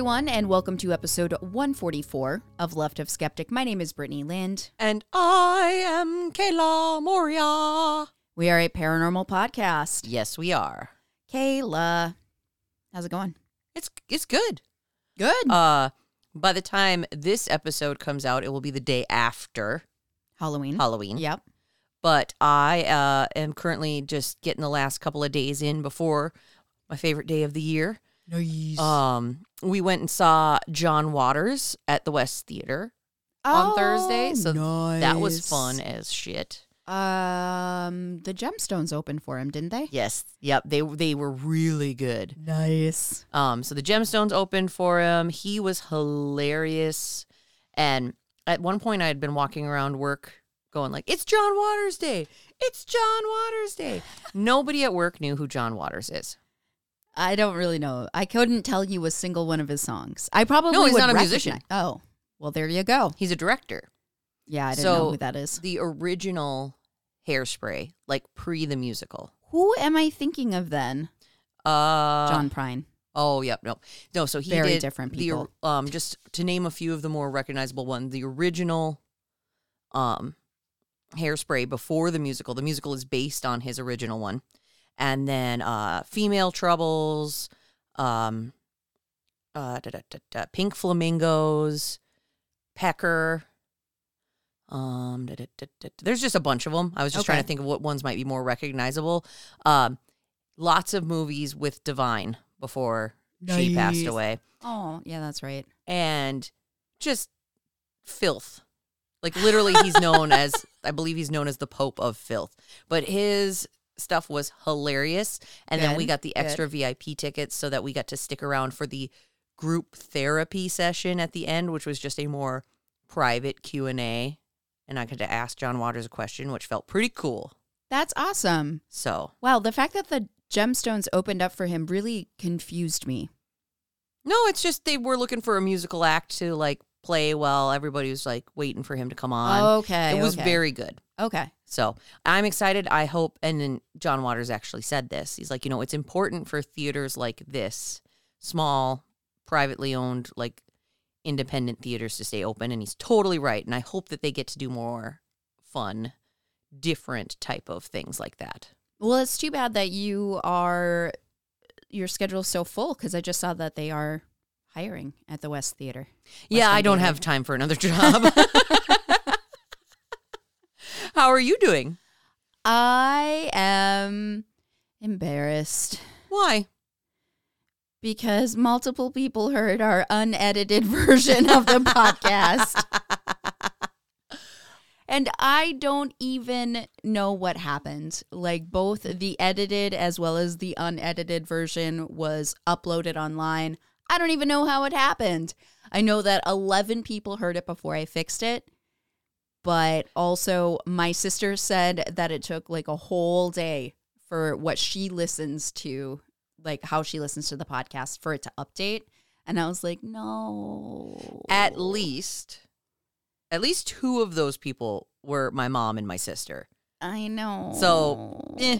Everyone, and welcome to episode 144 of Left of Skeptic. My name is Brittany Lind. And I am Kala Moria. We are a paranormal podcast. Yes, we are. Kala, how's it going? It's it's good. Good. Uh by the time this episode comes out, it will be the day after Halloween. Halloween. Yep. But I uh am currently just getting the last couple of days in before my favorite day of the year. Nice. Um we went and saw John Waters at the West Theater on Thursday, so that was fun as shit. Um, the gemstones opened for him, didn't they? Yes. Yep, they they were really good. Nice. Um, so the gemstones opened for him. He was hilarious. And at one point I had been walking around work going like, It's John Waters Day. It's John Waters Day. Nobody at work knew who John Waters is. I don't really know. I couldn't tell you a single one of his songs. I probably No, he's not a recognize- musician. Oh, well, there you go. He's a director. Yeah, I didn't So- know who that is. The original hairspray, like pre the musical. Who am I thinking of then? Uh John Prine. Oh, yep, no. No, so he Very did different the people. um just to name a few of the more recognizable ones, the original um hairspray before the musical. The musical is based on his original one. And then uh Female Troubles, um uh da, da, da, Pink Flamingos, Pecker. Um, there's just a bunch of them. I was just trying to think of what ones might be more recognizable. Um, lots of movies with Divine before she passed away, Oh, yeah, that's right. and just filth. Like literally, he's known as I believe he's known as the Pope of filth. But his stuff was hilarious, and then we got the good. extra VIP tickets so that we got to stick around for the group therapy session at the end, which was just a more private Q and A, and I got to ask John Waters a question, which felt pretty cool. That's awesome. So well, the fact that the gemstones opened up for him really confused me. no, it's just they were looking for a musical act to like play while everybody was like waiting for him to come on. okay. it was okay. very good. Okay. So I'm excited. I hope, and then John Waters actually said this. He's like, you know, it's important for theaters like this, small, privately owned, like independent theaters to stay open. And he's totally right. And I hope that they get to do more fun, different type of things like that. Well, it's too bad that you are your schedule's so full because I just saw that they are hiring at the West Theater. yeah, West I don't Theater. have time for another job. How are you doing? I am embarrassed Why? because multiple people heard our unedited version of the podcast. And I don't even know what happened. Like both the edited as well as the unedited version was uploaded online. I don't even know how it happened. I know that 11 people heard it before I fixed it. But also, my sister said that it took like a whole day for what she listens to, like how she listens to the podcast, for it to update. And I was like, no. At least, at least two of those people were my mom and my sister. I know. So, eh.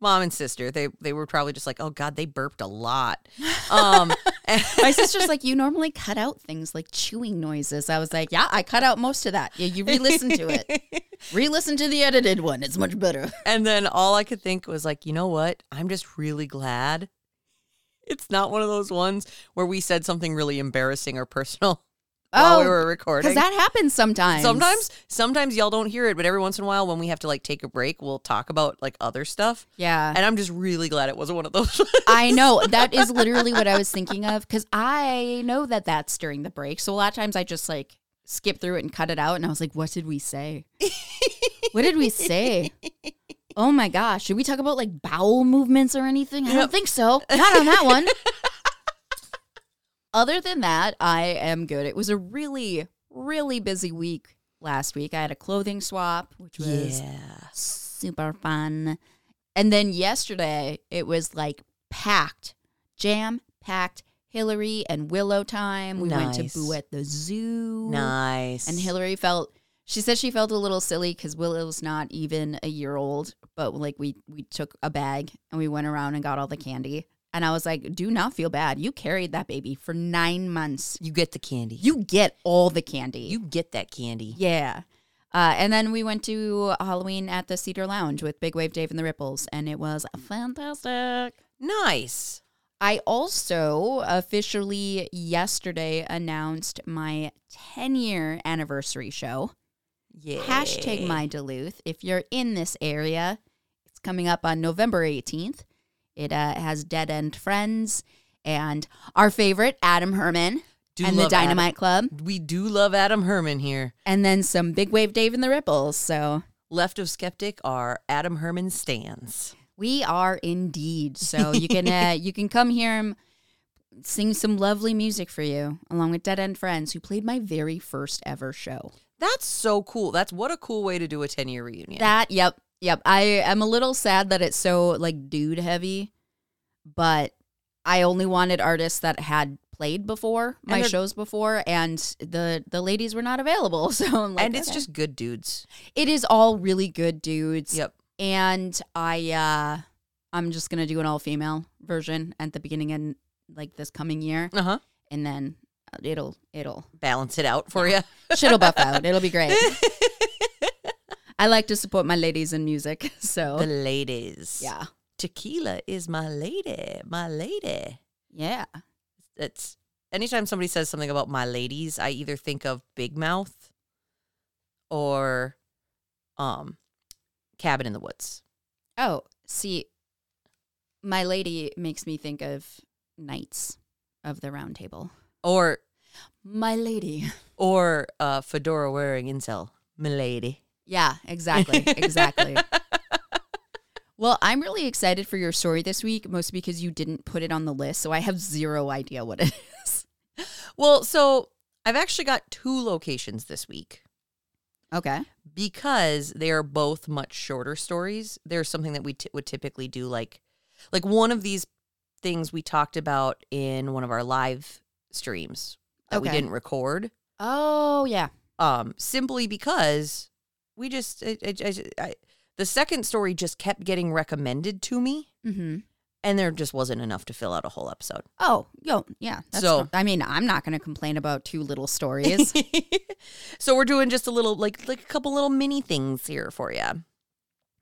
Mom and sister, they they were probably just like, oh god, they burped a lot. Um, My sister's like, you normally cut out things like chewing noises. I was like, yeah, I cut out most of that. Yeah, you re-listen to it. Re-listen to the edited one. It's much better. and then all I could think was like, you know what? I'm just really glad it's not one of those ones where we said something really embarrassing or personal while we oh, were recording. because Oh, that happens sometimes. Sometimes, sometimes y'all don't hear it, but every once in a while, when we have to like take a break, we'll talk about like other stuff. yeah. And I'm just really glad it wasn't one of those. I know that is literally what I was thinking of because I know that that's during the break. So a lot of times I just like skip through it and cut it out, and I was like, "What did we say? what did we say? Oh my gosh, should we talk about like bowel movements or anything? I don't think so. Not on that one." Other than that, I am good. It was a really, really busy week last week. I had a clothing swap, which was yeah. super fun. And then yesterday, it was like packed, jam packed. Hillary and Willow time. We went to Boo at the Zoo. Nice. And Hillary felt she said she felt a little silly because Willow's not even a year old, but like we we took a bag and we went around and got all the candy. And I was like, do not feel bad. You carried that baby for nine months. You get the candy. You get all the candy. you get that candy. yeah. Uh, and then we went to Halloween at the Cedar Lounge with Big Wave Dave and the Ripples, and it was fantastic. Nice. I also officially yesterday announced my 10 year anniversary show. Yeah. Hashtag my Duluth. If you're in this area, it's coming up on November 18th. It uh, has Dead End Friends and our favorite, Adam Herman Do and the love Adam. Dynamite Club, We do love Adam Herman here. and then some Big Wave Dave and the Ripples. So Left of Skeptic are Adam Herman stands. we are indeed. So you can uh, you can come hear him sing some lovely music for you, along with Dead End Friends, who played my very first ever show. That's so cool. That's what a cool way to do a 10 year reunion. That, yep, yep. I am a little sad that it's so like dude heavy, but I only wanted artists that had played before my shows before, and the the ladies were not available. So I'm like, and it's okay. just good dudes. it is all really good dudes. Yep. And I uh I'm just gonna do an all female version at the beginning and like this coming year, Uh huh. and then it'll it'll Balance it out for you. shit'll buff out. It'll be great. I like to support my ladies in music, so the ladies. yeah, Tequila is my lady. My lady. yeah. It's anytime somebody says something about my ladies, I either think of Big Mouth or um Cabin in the Woods. Oh, see, my lady makes me think of Knights of the Round Table. Or My lady. or uh fedora wearing incel. Milady. Yeah, exactly, exactly. well, I'm really excited for your story this week, mostly because you didn't put it on the list, so I have zero idea what it is. Well, so I've actually got two locations this week. Okay. because they are both much shorter stories. There's something that we t- would typically do, like like one of these things we talked about in one of our live streams that we didn't record, Oh yeah. um, simply because we just I, I, I, I, the second story just kept getting recommended to me, Mm-hmm. and there just wasn't enough to fill out a whole episode. Oh, yo, yeah. That's So- so, I mean, I'm not going to complain about two little stories. so we're doing just a little like like a couple little mini things here for you.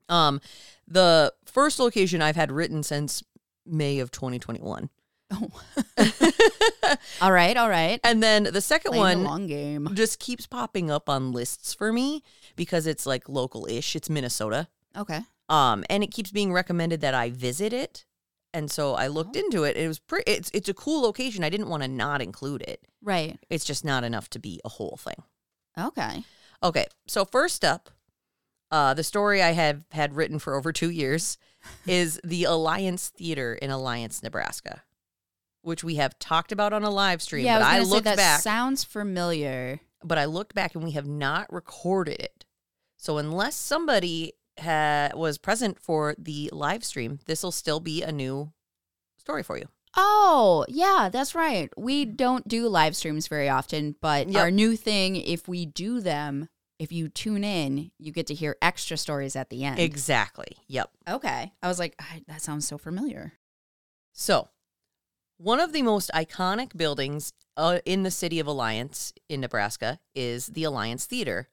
Um the first location I've had written since May of 2021. Oh. all right, all right. And then the second Playing the one long game. just keeps popping up on lists for me because it's like local-ish. It's Minnesota. Okay. Um and it keeps being recommended that I visit it. And so I looked into it. It was pretty it's it's a cool location. I didn't want to not include it. Right. It's just not enough to be a whole thing. Okay. Okay, so first up, uh, the story I have had written for over two years is the Alliance Theater in Alliance, Nebraska, which we have talked about on a live stream. yeah, but I I, looked say that back, sounds familiar. but I looked back and we have not recorded it. So unless somebody ha- was present for the live stream, this will still be a new story for you. Oh, yeah, that's right. We don't do live streams very often, but Yep. our new thing, if we do them, if you tune in, you get to hear extra stories at the end. Exactly. Yep. okay. I was like, that sounds so familiar. So, one of the most iconic buildings uh, in the city of Alliance in Nebraska is the Alliance Theater.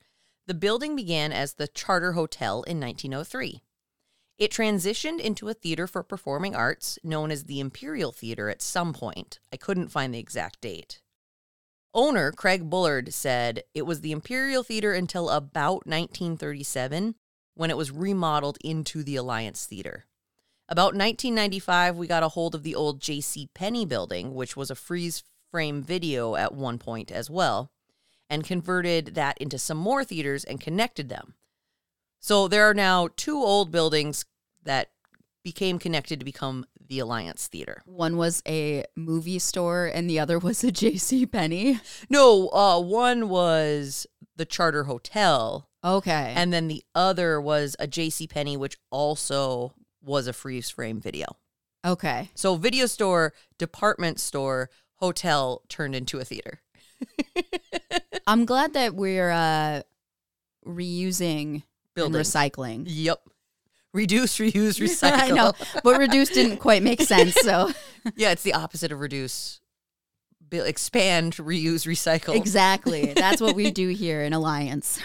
The building began as the Charter Hotel in 1903. It transitioned into a theater for performing arts known as the Imperial Theater at some point. I couldn't find the exact date. Owner Craig Bullard said it was the Imperial Theater until about 1937 when it was remodeled into the Alliance Theater. About 1995, we got a hold of the old J.C. Penney building, which was a freeze frame video at one point as well, and converted that into some more theaters and connected them. So there are now two old buildings that became connected to become the Alliance Theater. One was a movie store and the other was a J.C. Penney. No, uh, one was the Charter Hotel, Okay. and then the other was a J.C. Penney, which also was a freeze frame video. okay. So video store, department store, hotel turned into a theater. I'm glad that we're uh, reusing Building. and recycling. Yep. Reduce, reuse, recycle. I know, but reduce didn't quite make sense. So yeah, it's the opposite of reduce. Expand, reuse, recycle. exactly. That's what we do here in Alliance.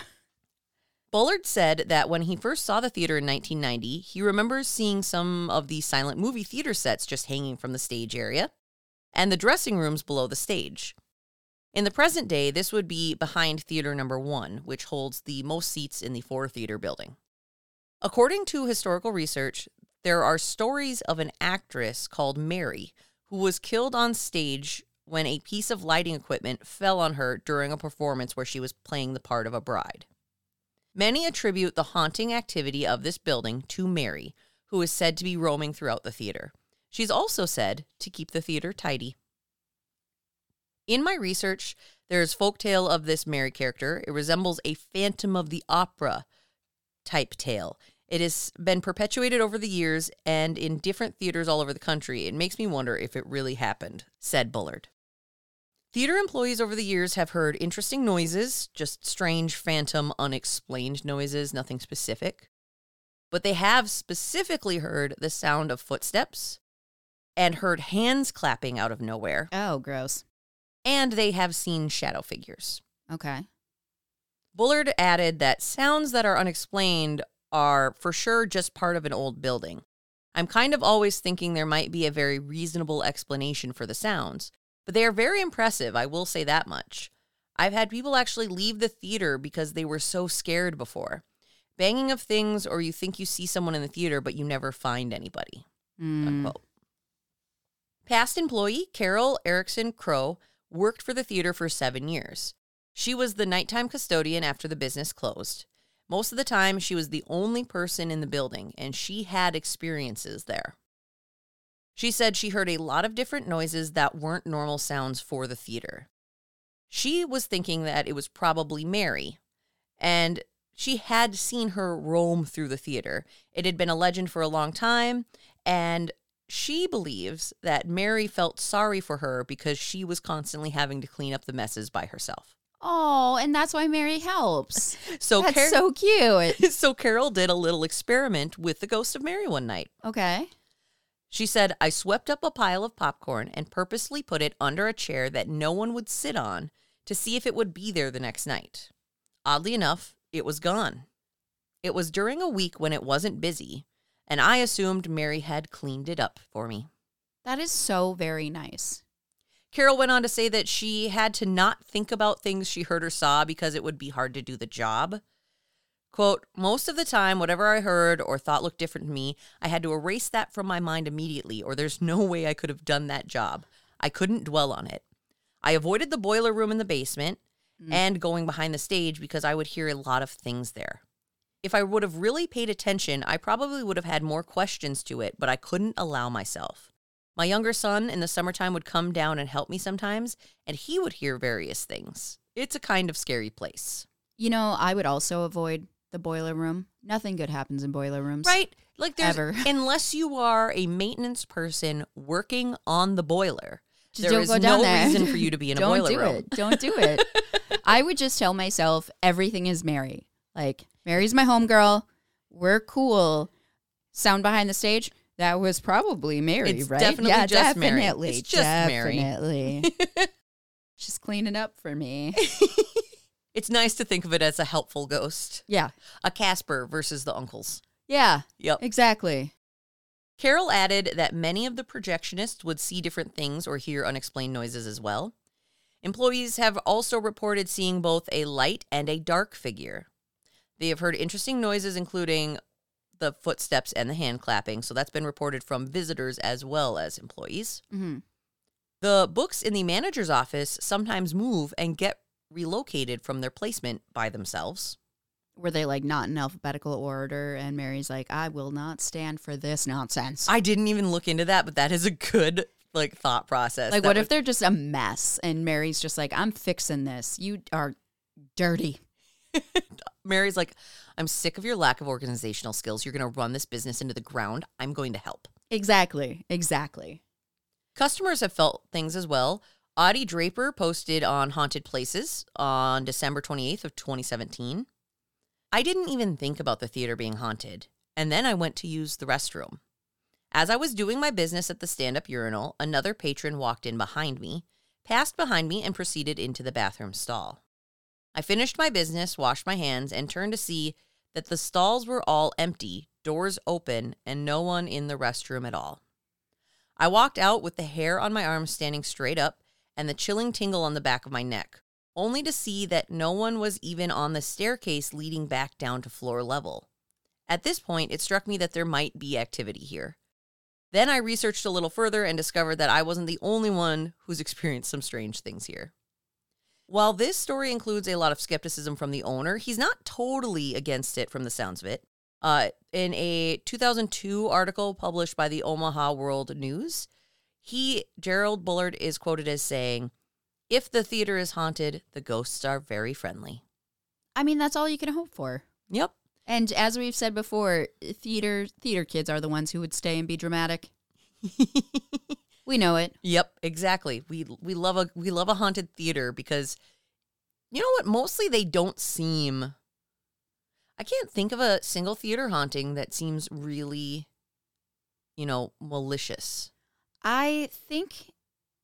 Bullard said that when he first saw the theater in 1990, he remembers seeing some of the silent movie theater sets just hanging from the stage area and the dressing rooms below the stage. In the present day, this would be behind theater number one, which holds the most seats in the four theater building. According to historical research, there are stories of an actress called Mary who was killed on stage when a piece of lighting equipment fell on her during a performance where she was playing the part of a bride. Many attribute the haunting activity of this building to Mary, who is said to be roaming throughout the theater. She's also said to keep the theater tidy. In my research, there is folktale of this Mary character. It resembles a Phantom of the Opera type tale. It has been perpetuated over the years and in different theaters all over the country. It makes me wonder if it really happened, said Bullard. Theater employees over the years have heard interesting noises, just strange, phantom, unexplained noises, nothing specific. But they have specifically heard the sound of footsteps and heard hands clapping out of nowhere. Oh, gross. And they have seen shadow figures. Okay. Bullard added that sounds that are unexplained are for sure just part of an old building. I'm kind of always thinking there might be a very reasonable explanation for the sounds, but they are very impressive, I will say that much. I've had people actually leave the theater because they were so scared before. Banging of things, or you think you see someone in the theater, but you never find anybody. Mm. Past employee Carol Erickson Crow worked for the theater for seven years. She was the nighttime custodian after the business closed. Most of the time, she was the only person in the building, and she had experiences there. She said she heard a lot of different noises that weren't normal sounds for the theater. She was thinking that it was probably Mary, and she had seen her roam through the theater. It had been a legend for a long time, and she believes that Mary felt sorry for her because she was constantly having to clean up the messes by herself. Oh, and that's why Mary helps. So That's Car- so cute. so Carol did a little experiment with the ghost of Mary one night. Okay. She said, I swept up a pile of popcorn and purposely put it under a chair that no one would sit on to see if it would be there the next night. Oddly enough, it was gone. It was during a week when it wasn't busy, and I assumed Mary had cleaned it up for me. That is so very nice. Carol went on to say that she had to not think about things she heard or saw because it would be hard to do the job. Quote, most of the time, whatever I heard or thought looked different to me, I had to erase that from my mind immediately, or there's no way I could have done that job. I couldn't dwell on it. I avoided the boiler room in the basement mm. and going behind the stage because I would hear a lot of things there. If I would have really paid attention, I probably would have had more questions to it, but I couldn't allow myself. My younger son in the summertime would come down and help me sometimes, and he would hear various things. It's a kind of scary place. You know, I would also avoid the boiler room. Nothing good happens in boiler rooms. Right? Like there's Ever. unless you are a maintenance person working on the boiler, Just there don't is go down no there. reason for you to be in a Don't boiler do room. it. Don't do it. I would just tell myself everything is Mary. Like, Mary's my homegirl. We're cool. Sound behind the stage. That was probably Mary, It's right? definitely yeah, just Mary. definitely. It's just Mary. definitely. She's cleaning up for me. It's nice to think of it as a helpful ghost. Yeah. A Casper versus the uncles. Yeah. Yep. Exactly. Carol added that many of the projectionists would see different things or hear unexplained noises as well. Employees have also reported seeing both a light and a dark figure. They have heard interesting noises, including the footsteps and the hand clapping. So that's been reported from visitors as well as employees. hmm The books in the manager's office sometimes move and get relocated from their placement by themselves. Were they like not in alphabetical order? And Mary's like, I will not stand for this nonsense. I didn't even look into that, but that is a good like thought process. like, what would- if they're just a mess and Mary's just like, I'm fixing this. You are dirty. Mary's like, I'm sick of your lack of organizational skills. You're going to run this business into the ground. I'm going to help. Exactly. Exactly. Customers have felt things as well. Audie Draper posted on Haunted Places on December 28th of 2017. I didn't even think about the theater being haunted, and then I went to use the restroom. As I was doing my business at the stand up urinal, another patron walked in behind me, passed behind me, and proceeded into the bathroom stall. I finished my business, washed my hands, and turned to see that the stalls were all empty, doors open, and no one in the restroom at all. I walked out with the hair on my arms standing straight up and the chilling tingle on the back of my neck, only to see that no one was even on the staircase leading back down to floor level. At this point, it struck me that there might be activity here. Then I researched a little further and discovered that I wasn't the only one who's experienced some strange things here. While this story includes a lot of skepticism from the owner, he's not totally against it from the sounds of it. Uh, in a 2002 article published by the Omaha World News, he, Gerald Bullard, is quoted as saying, If the theater is haunted, the ghosts are very friendly. I mean, that's all you can hope for. Yep. And as we've said before, theater theater kids are the ones who would stay and be dramatic. we know it. Yep, exactly. We we love a we love a haunted theater because you know what? Mostly they don't seem I can't think of a single theater haunting that seems really you know, malicious. I think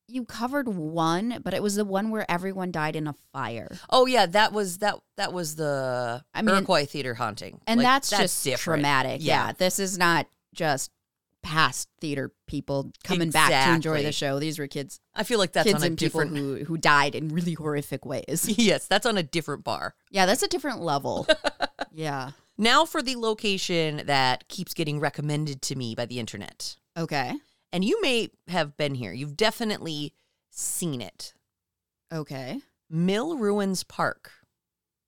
you covered one, but it was the one where everyone died in a fire. Oh yeah, that was that that was the I mean- Iroquois theater haunting. And Like, that's, just different. traumatic. Yeah. Yeah. This is not just past theater people coming back to enjoy the show. These were kids I feel like that's kids on a and people who who died in really horrific ways. Yes, that's on a different bar. yeah, that's a different level. yeah. Now for the location that keeps getting recommended to me by the internet. Okay. And you may have been here. You've definitely seen it. Okay. Mill Ruins Park.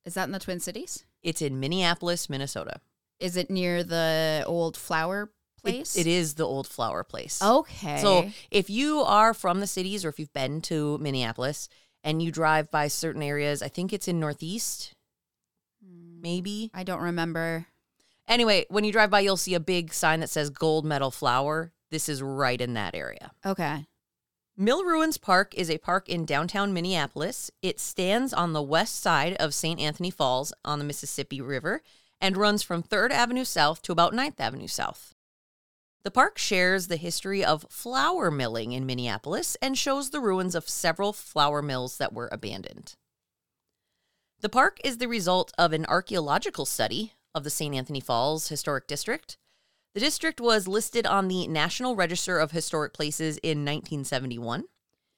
Is that in the Twin Cities? It's in Minneapolis, Minnesota. Is it near the old flour It- place? it is the old flour place. Okay. So if you are from the cities or if you've been to Minneapolis and you drive by certain areas, I think it's in Northeast, hmm. maybe. I don't remember. Anyway, when you drive by, you'll see a big sign that says Gold Medal Flour. This is right in that area. Okay. Mill Ruins Park is a park in downtown Minneapolis. It stands on the west side of St. Anthony Falls on the Mississippi River and runs from 3rd Avenue South to about 9th Avenue South. The park shares the history of flour milling in Minneapolis and shows the ruins of several flour mills that were abandoned. The park is the result of an archaeological study of the St. Anthony Falls Historic District. The district was listed on the National Register of Historic Places in 1971.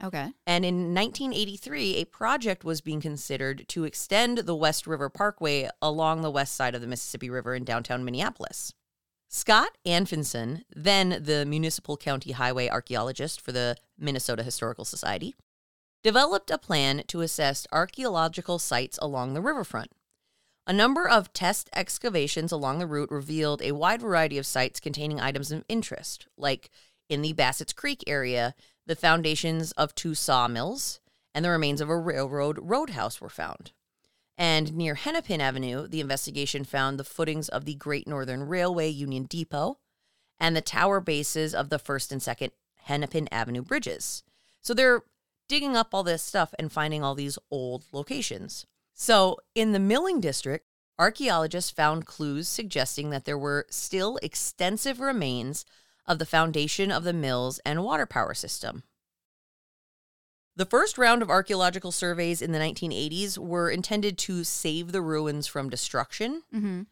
Okay. And in 1983, a project was being considered to extend the West River Parkway along the west side of the Mississippi River in downtown Minneapolis. Scott Anfinson, then the municipal county highway archaeologist for the Minnesota Historical Society, developed a plan to assess archaeological sites along the riverfront. A number of test excavations along the route revealed a wide variety of sites containing items of interest, like in the Bassett's Creek area, the foundations of two sawmills and the remains of a railroad roadhouse were found. And near Hennepin Avenue, the investigation found the footings of the Great Northern Railway Union Depot and the tower bases of the first and second Hennepin Avenue bridges. So they're digging up all this stuff and finding all these old locations. So in the milling district, archaeologists found clues suggesting that there were still extensive remains of the foundation of the mills and water power system. The first round of archaeological surveys in the 1980s were intended to save the ruins from destruction Mm-hmm.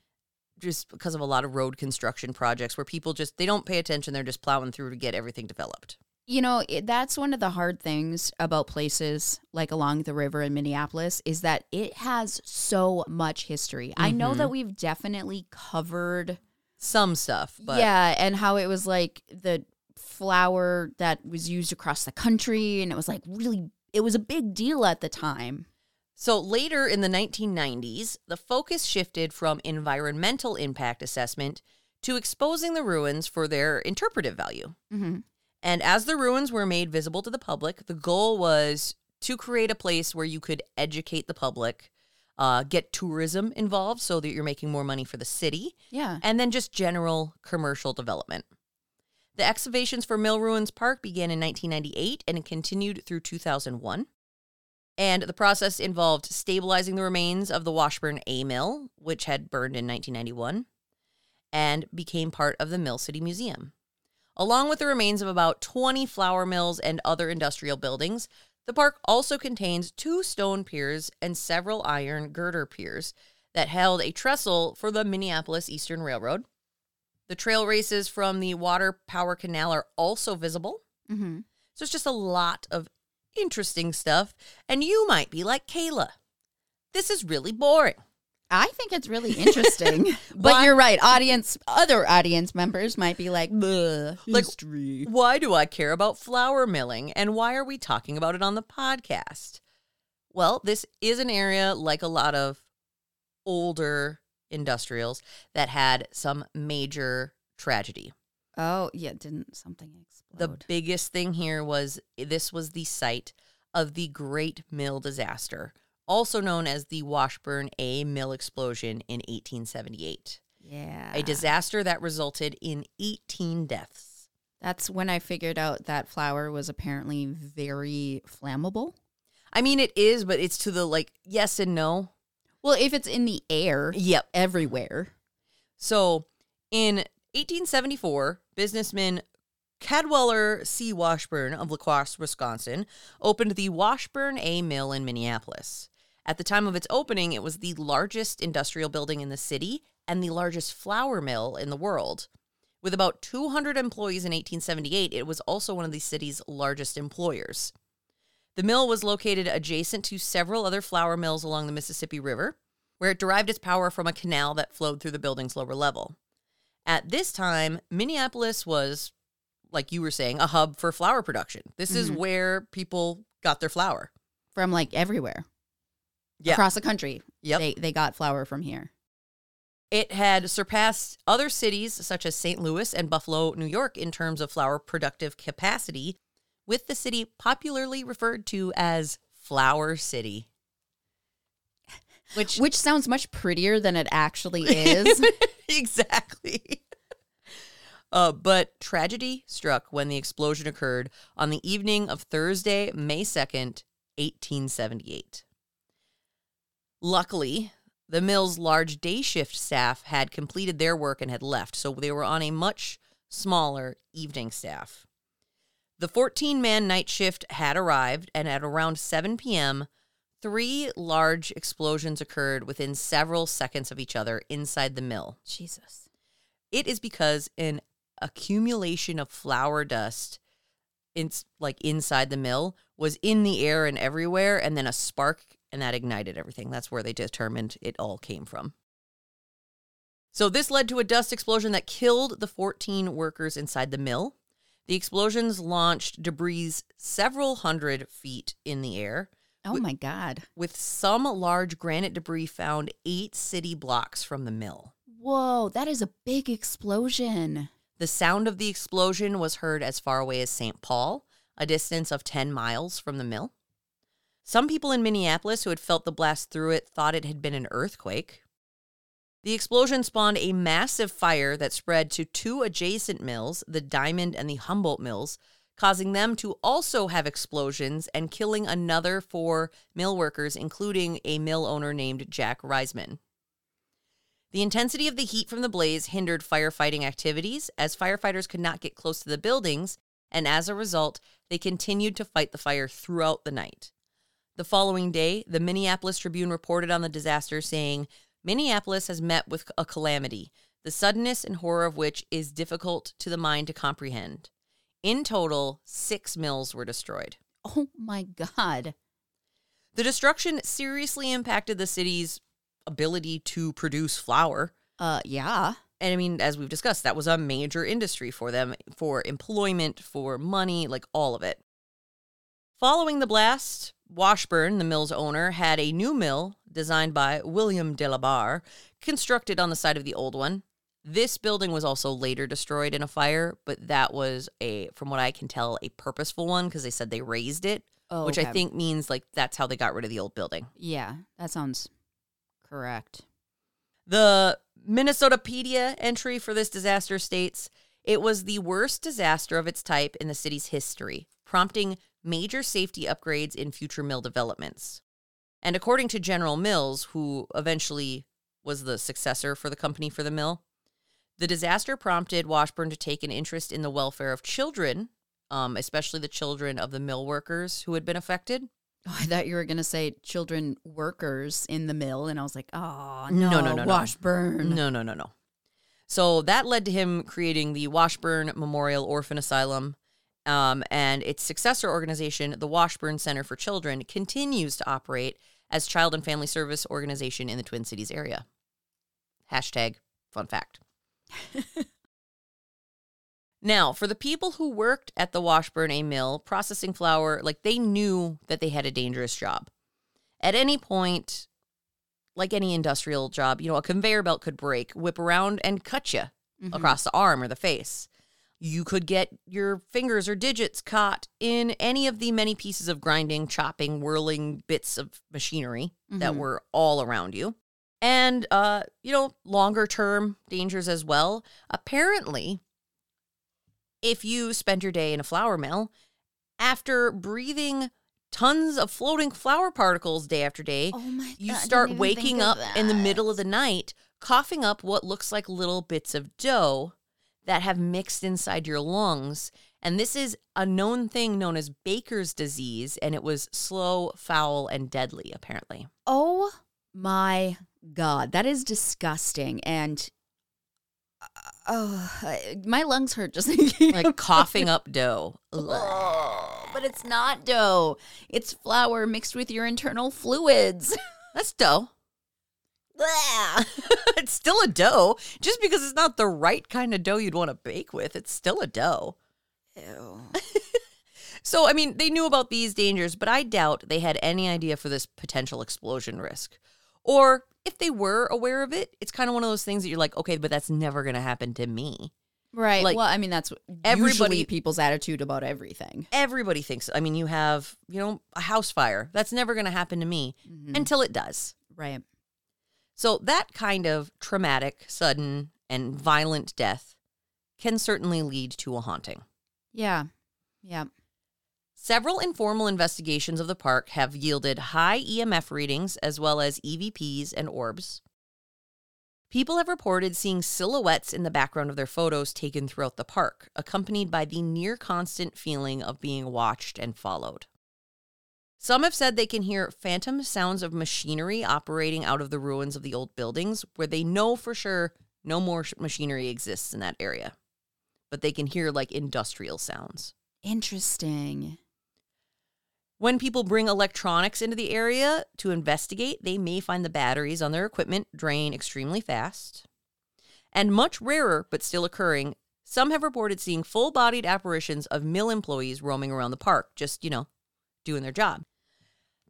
just because of a lot of road construction projects where people just they don't pay attention they're just plowing through to get everything developed. You know, it, that's one of the hard things about places like along the river in Minneapolis is that it has so much history. I know that we've definitely covered, Some stuff, but yeah, and how it was like the flour that was used across the country, and it was like really, it was a big deal at the time. So later in the 1990s, the focus shifted from environmental impact assessment to exposing the ruins for their interpretive value. Mm-hmm. And as the ruins were made visible to the public, the goal was to create a place where you could educate the public, uh, get tourism involved so that you're making more money for the city, Yeah. and then just general commercial development. The excavations for Mill Ruins Park began in 1998 and it continued through 2001. And the process involved stabilizing the remains of the Washburn A Mill, which had burned in 1991, and became part of the Mill City Museum. Along with the remains of about 20 flour mills and other industrial buildings, the park also contains two stone piers and several iron girder piers that held a trestle for the Minneapolis Eastern Railroad. The tail races from the Water Power Canal are also visible. Mm-hmm. So it's just a lot of interesting stuff. And you might be like Kala. This is really boring. I think it's really interesting. but Why- you're right. Audience, other audience members might be like, Like, history." Why do I care about flour milling and why are we talking about it on the podcast? Well, this is an area like a lot of older industrials that had some major tragedy. Oh, yeah. Didn't something explode? The biggest thing here was this was the site of the Great Mill Disaster, also known as the Washburn A Mill Explosion in 1878. yeah. A disaster that resulted in 18 deaths. That's when I figured out that flour was apparently very flammable. I mean, it is, but it's to the like yes and no. Well, if it's in the air Yep. everywhere. So in 1874, businessman Cadwallader C. Washburn of La Crosse, Wisconsin, opened the Washburn A Mill in Minneapolis. At the time of its opening, it was the largest industrial building in the city and the largest flour mill in the world. With about 200 employees in 1878, it was also one of the city's largest employers. The mill was located adjacent to several other flour mills along the Mississippi River, where it derived its power from a canal that flowed through the building's lower level. At this time, Minneapolis was, like you were saying, a hub for flour production. This is Mhm. where people got their flour. From like everywhere Yeah. across the country. Yep. They, they got flour from here. It had surpassed other cities such as St. Louis and Buffalo, New York, in terms of flour productive capacity, with the city popularly referred to as Flour City. Which, Which sounds much prettier than it actually is. exactly. Uh, but tragedy struck when the explosion occurred on the evening of Thursday, May 2nd, 1878. Luckily, the mill's large day shift staff had completed their work and had left, so they were on a much smaller evening staff. The 14 man night shift had arrived, and at around 7 p.m., three large explosions occurred within several seconds of each other inside the mill. Jesus. It is because an accumulation of flour dust in, like inside the mill was in the air and everywhere and then a spark and that ignited everything. That's where they determined it all came from. So this led to a dust explosion that killed the 14 workers inside the mill. The explosions launched debris several hundred feet in the air, Oh my God. with some large granite debris found 8 city blocks from the mill. Whoa, that is a big explosion. The sound of the explosion was heard as far away as St. Paul, a distance of 10 miles from the mill. Some people in Minneapolis who had felt the blast through it thought it had been an earthquake. The explosion spawned a massive fire that spread to two adjacent mills, the Diamond and the Humboldt mills, causing them to also have explosions and killing another four mill workers, including a mill owner named Jack Reisman. The intensity of the heat from the blaze hindered firefighting activities as firefighters could not get close to the buildings, and as a result, they continued to fight the fire throughout the night. The following day, the Minneapolis Tribune reported on the disaster, saying, Minneapolis has met with a calamity, the suddenness and horror of which is difficult to the mind to comprehend. In total, six mills were destroyed. Oh my God. The destruction seriously impacted the city's ability to produce flour. Uh, yeah. And I mean, as we've discussed, that was a major industry for them, for employment, for money, like all of it. Following the blast, Washburn, the mill's owner, had a new mill designed by William de la Barre, constructed on the site of the old one. This building was also later destroyed in a fire, but that was a, from what I can tell, a purposeful one because they said they razed it, Oh, which I think means like that's how they got rid of the old building. Yeah, that sounds correct. The Minnesotapedia entry for this disaster states it was the worst disaster of its type in the city's history, prompting major safety upgrades in future mill developments. And according to General Mills, who eventually was the successor for the company for the mill, The disaster prompted Washburn to take an interest in the welfare of children, um, especially the children of the mill workers who had been affected. Oh, I thought you were going to say children workers in the mill. And I was like, oh, no, No, no, no, no. Washburn. No, no, no, no. So that led to him creating the Washburn Memorial Orphan Asylum. Um, and its successor organization, the Washburn Center for Children, continues to operate as child and family service organization in the Twin Cities area. Hashtag fun fact. now, for the people who worked at the Washburn A mill processing flour, like they knew that they had a dangerous job. At any point, like any industrial job, you know, a conveyor belt could break, whip around, and cut you Mhm. across the arm or the face. You could get your fingers or digits caught in any of the many pieces of grinding, chopping, whirling bits of machinery that Mhm. were all around you. And, uh, you know, longer term dangers as well. Apparently, if you spend your day in a flour mill, after breathing tons of floating flour particles day after day, Oh you start waking up in the middle of the night, coughing up what looks like little bits of dough that have mixed inside your lungs. And this is a known thing known as Baker's disease, and it was slow, foul, and deadly, apparently. Oh my God. That is disgusting. And oh, my lungs hurt just thinking Like coughing up dough. Oh, but it's not dough. It's flour mixed with your internal fluids. That's dough. it's still a dough. Just because it's not the right kind of dough you'd want to bake with, it's still a dough. Ew. So, I mean, they knew about these dangers, but I doubt they had any idea for this potential explosion risk. Or if they were aware of it, it's kind of one of those things that you're like, okay, but that's never going to happen to me. Right. Like, well, I mean, that's everybody- people's attitude about everything. Everybody thinks, I mean, you have, you know, a house fire. That's never going to happen to me Mhm. until it does. right. So, that kind of traumatic, sudden, and violent death can certainly lead to a haunting. Yeah. Yeah. Several informal investigations of the park have yielded high EMF readings as well as EVPs and orbs. People have reported seeing silhouettes in the background of their photos taken throughout the park, accompanied by the near constant feeling of being watched and followed. Some have said they can hear phantom sounds of machinery operating out of the ruins of the old buildings, where they know for sure no more machinery exists in that area. But they can hear like industrial sounds. Interesting. When people bring electronics into the area to investigate, they may find the batteries on their equipment drain extremely fast. And much rarer, but still occurring, some have reported seeing full bodied apparitions of mill employees roaming around the park, just, you know, doing their job.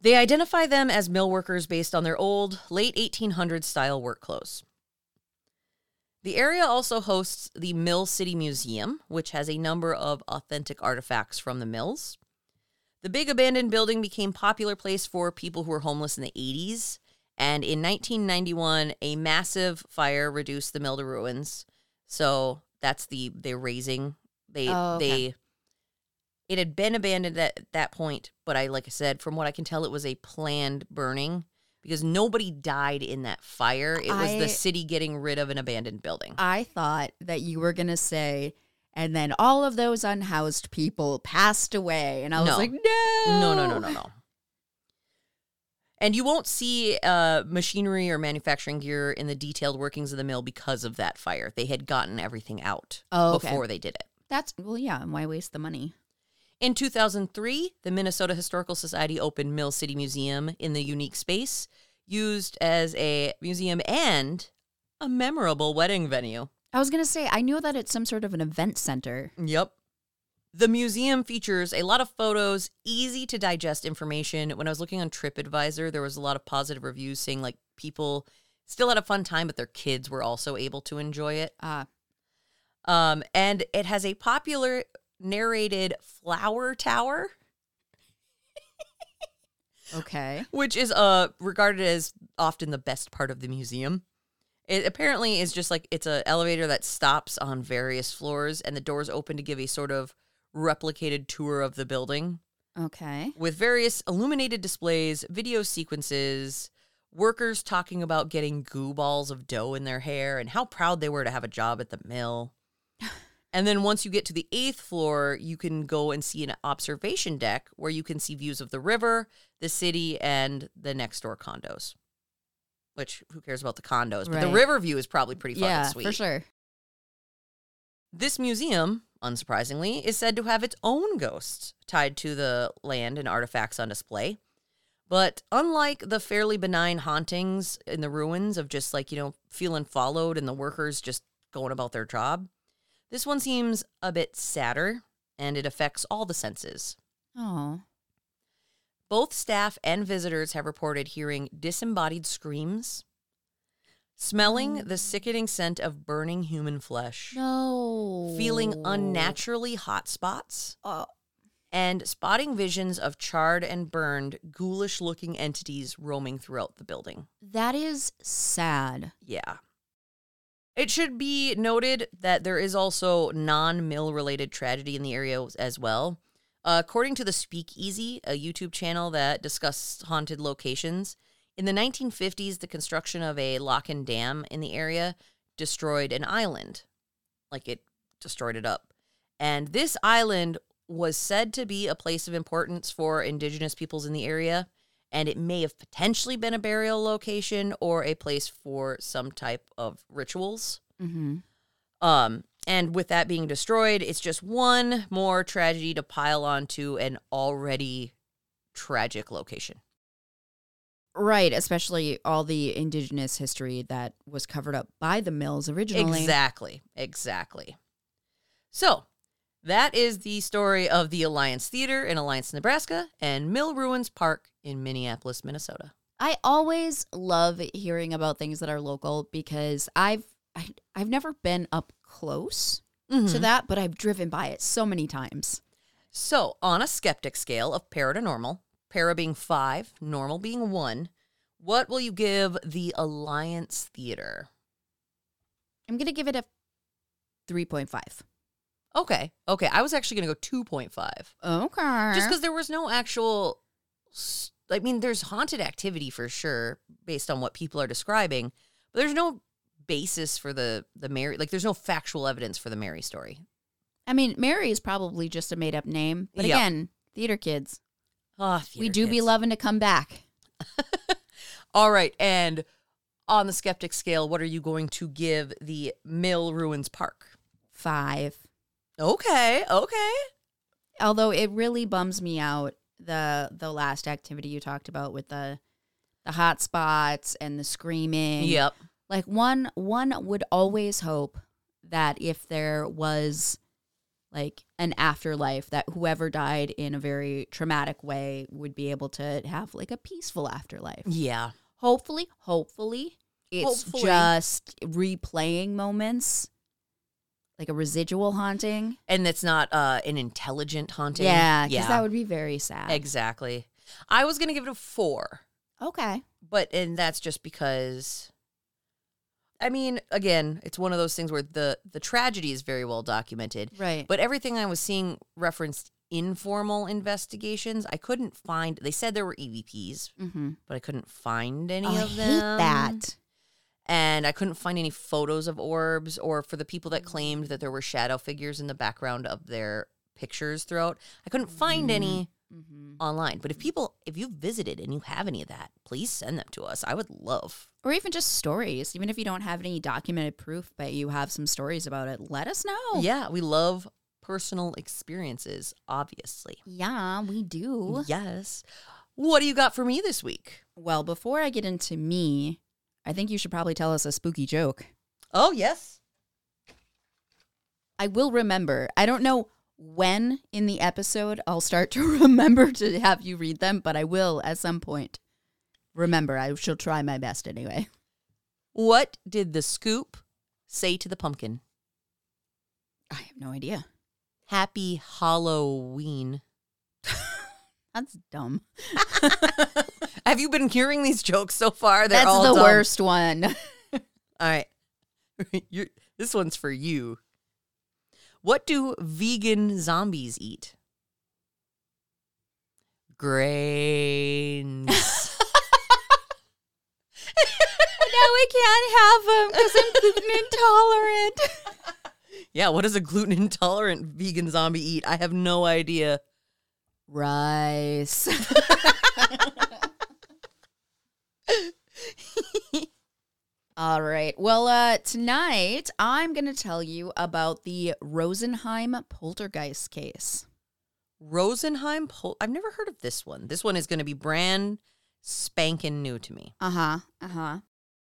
They identify them as mill workers based on their old, late 1800s style work clothes. The area also hosts the Mill City Museum, which has a number of authentic artifacts from the mills. The big abandoned building became popular place for people who were homeless in the 80s, and in 1991 a massive fire reduced the mill to ruins. So that's the they're razing they Oh, okay. they it had been abandoned at that point, but I like I said from what I can tell it was a planned burning because nobody died in that fire. It was I- the city getting rid of an abandoned building. I thought that you were going to say, and then all of those unhoused people passed away. And I was No. like, no. No, no, no, no, no. And you won't see uh, machinery or manufacturing gear in the detailed workings of the mill because of that fire. They had gotten everything out Oh, okay. before they did it. That's, well, yeah. And why waste the money? In 2003, the Minnesota Historical Society opened Mill City Museum in the unique space, used as a museum and a memorable wedding venue. I was going to say, I knew that it's some sort of an event center. Yep. The museum features a lot of photos, easy to digest information. When I was looking on TripAdvisor, there was a lot of positive reviews saying like people still had a fun time, but their kids were also able to enjoy it. Ah, Um, and it has a popular narrated flour tower, okay. which is uh regarded as often the best part of the museum. It apparently is just like it's an elevator that stops on various floors, and the doors open to give a sort of replicated tour of the building. Okay. with various illuminated displays, video sequences, workers talking about getting goo balls of dough in their hair and how proud they were to have a job at the mill. and then once you get to the eighth floor, you can go and see an observation deck where you can see views of the river, the city, and the next door condos. Which, who cares about the condos? But the river view is probably pretty fucking yeah, sweet. for sure. This museum, unsurprisingly, is said to have its own ghosts tied to the land and artifacts on display. But unlike the fairly benign hauntings in the ruins of just like, you know, feeling followed and the workers just going about their job, this one seems a bit sadder and it affects all the senses. Oh. Both staff and visitors have reported hearing disembodied screams, smelling oh. the sickening scent of burning human flesh. No. feeling unnaturally hot spots, Oh. and spotting visions of charred and burned, ghoulish looking entities roaming throughout the building. That is sad. Yeah. It should be noted that there is also non mill related tragedy in the area as well. Uh, according to the Speakeasy, a YouTube channel that discusses haunted locations, in the 1950s, the construction of a lock and dam in the area destroyed an island. Like it destroyed it up. And this island was said to be a place of importance for indigenous peoples in the area. And it may have potentially been a burial location or a place for some type of rituals. Mm-hmm. Um, and with that being destroyed, it's just one more tragedy to pile onto an already tragic location. Right, especially all the indigenous history that was covered up by the mills originally. Exactly. Exactly. So that is the story of the Alliance Theater in Alliance, Nebraska, and Mill Ruins Park in Minneapolis, Minnesota. I always love hearing about things that are local because I've I, I've never been up close Mm-hmm. to that, but I've driven by it so many times. So, on a skeptic scale of para to normal, para being five, normal being one, what will you give the Alliance Theater? I'm gonna give it a three point five. Okay. Okay. I was actually going to go 2.5. Okay. Just because there was no actual. I mean, there's haunted activity for sure based on what people are describing, but there's no basis for the the Mary like there's no factual evidence for the Mary story. I mean, Mary is probably just a made up name, but Yep. again, theater kids, ah, we theater do be loving to come back. All right, and on the skeptic scale, what are you going to give the Mill Ruins Park? Five. Okay, okay. Although it really bums me out the the last activity you talked about with the the hot spots and the screaming. Yep. Like one one would always hope that if there was like an afterlife that whoever died in a very traumatic way would be able to have like a peaceful afterlife. Yeah. Hopefully, hopefully it's Hopefully. just replaying moments like a residual haunting. And it's not uh an intelligent haunting. Yeah, because Yeah. that would be very sad. exactly. I was gonna give it a four. okay. but and that's just because I mean, again, it's one of those things where the the tragedy is very well documented, Right. but everything I was seeing referenced informal investigations. I couldn't find. They said there were EVPs, mm-hmm. but I couldn't find any I of hate them. that. And I couldn't find any photos of orbs or for the people that claimed that there were shadow figures in the background of their pictures throughout. I couldn't find any Mm-hmm. online. But if people, if you visited and you have any of that, please send them to us. I would love. Or even just stories. Even if you don't have any documented proof, but you have some stories about it, let us know. Yeah, we love personal experiences, obviously. Yeah, we do. Yes. What do you got for me this week? Well, before I get into me, I think you should probably tell us a spooky joke. Oh, yes. I will remember. I don't know when in the episode I'll start to remember to have you read them, but I will at some point. Remember, I shall try my best anyway. What did the scoop say to the pumpkin? I have no idea. Happy Halloween. That's dumb. Have you been hearing these jokes so far? They're That's all the dumb. worst one. All right. You're, this one's for you. What do vegan zombies eat? Grains. No, I can't have them because I'm gluten intolerant. Yeah, what does a gluten intolerant vegan zombie eat? I have no idea. Rice. All right. Well, uh, tonight I'm going to tell you about the Rosenheim poltergeist case. Rosenheim Pol- I've never heard of this one. This one is going to be brand spanking new to me. Uh huh. Uh huh.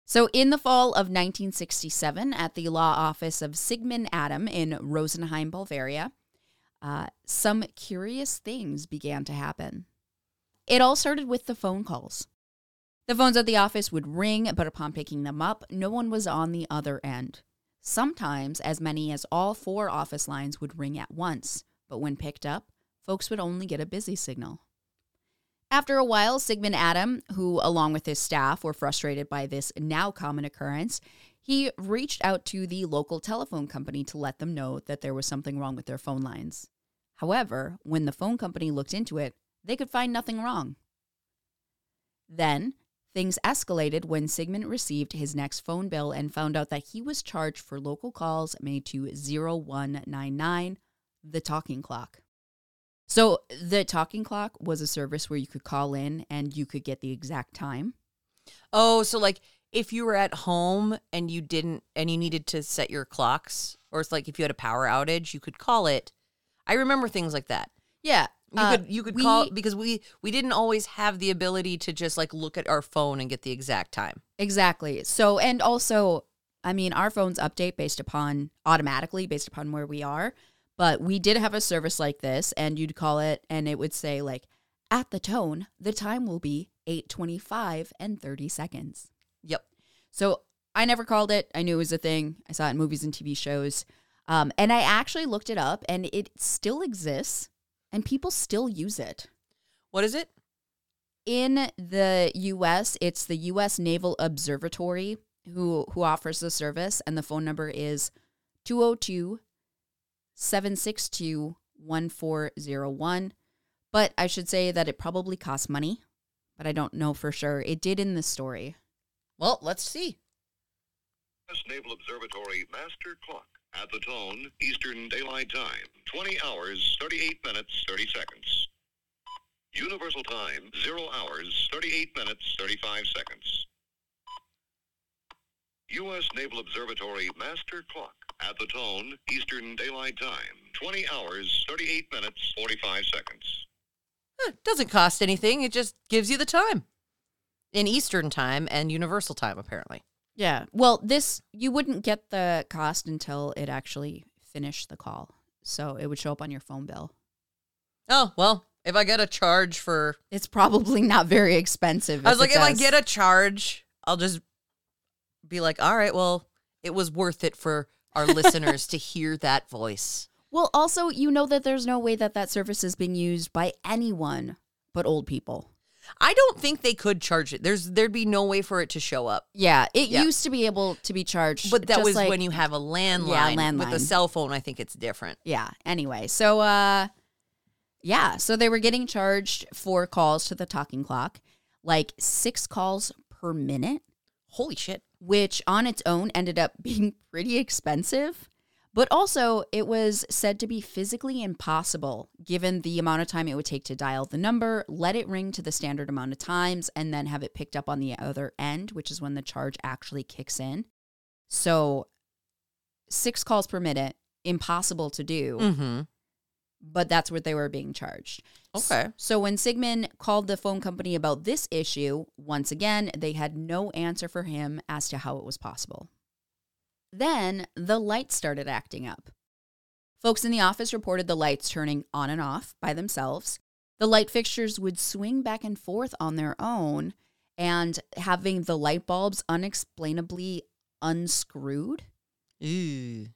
So, in the fall of 1967, at the law office of Sigmund Adam in Rosenheim, Bavaria, uh, some curious things began to happen. It all started with the phone calls. The phones at the office would ring, but upon picking them up, no one was on the other end. Sometimes, as many as all four office lines would ring at once, but when picked up, folks would only get a busy signal. After a while, Sigmund Adam, who along with his staff were frustrated by this now common occurrence, he reached out to the local telephone company to let them know that there was something wrong with their phone lines. However, when the phone company looked into it, they could find nothing wrong. Then, things escalated when Sigmund received his next phone bill and found out that he was charged for local calls made to 0199, the talking clock. So, the talking clock was a service where you could call in and you could get the exact time. Oh, so like if you were at home and you didn't and you needed to set your clocks, or it's like if you had a power outage, you could call it. I remember things like that. Yeah. You uh, could you could we- call because we we didn't always have the ability to just like look at our phone and get the exact time. Exactly. So, and also, I mean, our phones update based upon automatically based upon where we are. But we did have a service like this, and you'd call it, and it would say like, at the tone, the time will be eight twenty-five and thirty seconds. Yep. So I never called it. I knew it was a thing. I saw it in movies and TV shows, um, and I actually looked it up, and it still exists, and people still use it. What is it? in the US, it's the US Naval Observatory who who offers the service and the phone number is 202 762 1401. But I should say that it probably costs money, but I don't know for sure. It did in the story. Well, let's see. U.S. Naval Observatory Master Clock. At the tone, Eastern Daylight Time. 20 hours, 38 minutes, 30 seconds. Universal Time, 0 hours, 38 minutes, 35 seconds. U.S. Naval Observatory Master Clock. At the tone, Eastern Daylight Time. 20 hours, 38 minutes, 45 seconds. Eh, doesn't cost anything. It just gives you the time in Eastern time and Universal time, apparently. Yeah. Well, this you wouldn't get the cost until it actually finished the call. So it would show up on your phone bill. Oh well, if I get a charge for, It's probably not very expensive. I was like, if I get a charge, I'll just be like, all right, well, it was worth it for our listeners to hear that voice. Well, also, you know that there's no way that that service is being used by anyone but old people. I don't think they could charge it. There's there'd be no way for it to show up. Yeah, it Yeah. used to be able to be charged, But that was like- when you have a landline. With landline. With a cell phone, I think it's different. Yeah. Anyway, so uh, yeah, so they were getting charged for calls to the talking clock, like six calls per minute, Holy shit. which on its own ended up being pretty expensive. But also, it was said to be physically impossible given the amount of time it would take to dial the number, let it ring to the standard amount of times, and then have it picked up on the other end, which is when the charge actually kicks in. So, six calls per minute, impossible to do, Mm-hmm. but that's what they were being charged. Okay. So, when Sigmund called the phone company about this issue, once again, they had no answer for him as to how it was possible. Then the lights started acting up. Folks in the office reported the lights turning on and off by themselves. The light fixtures would swing back and forth on their own, and having the light bulbs unexplainably unscrewed. Ooh.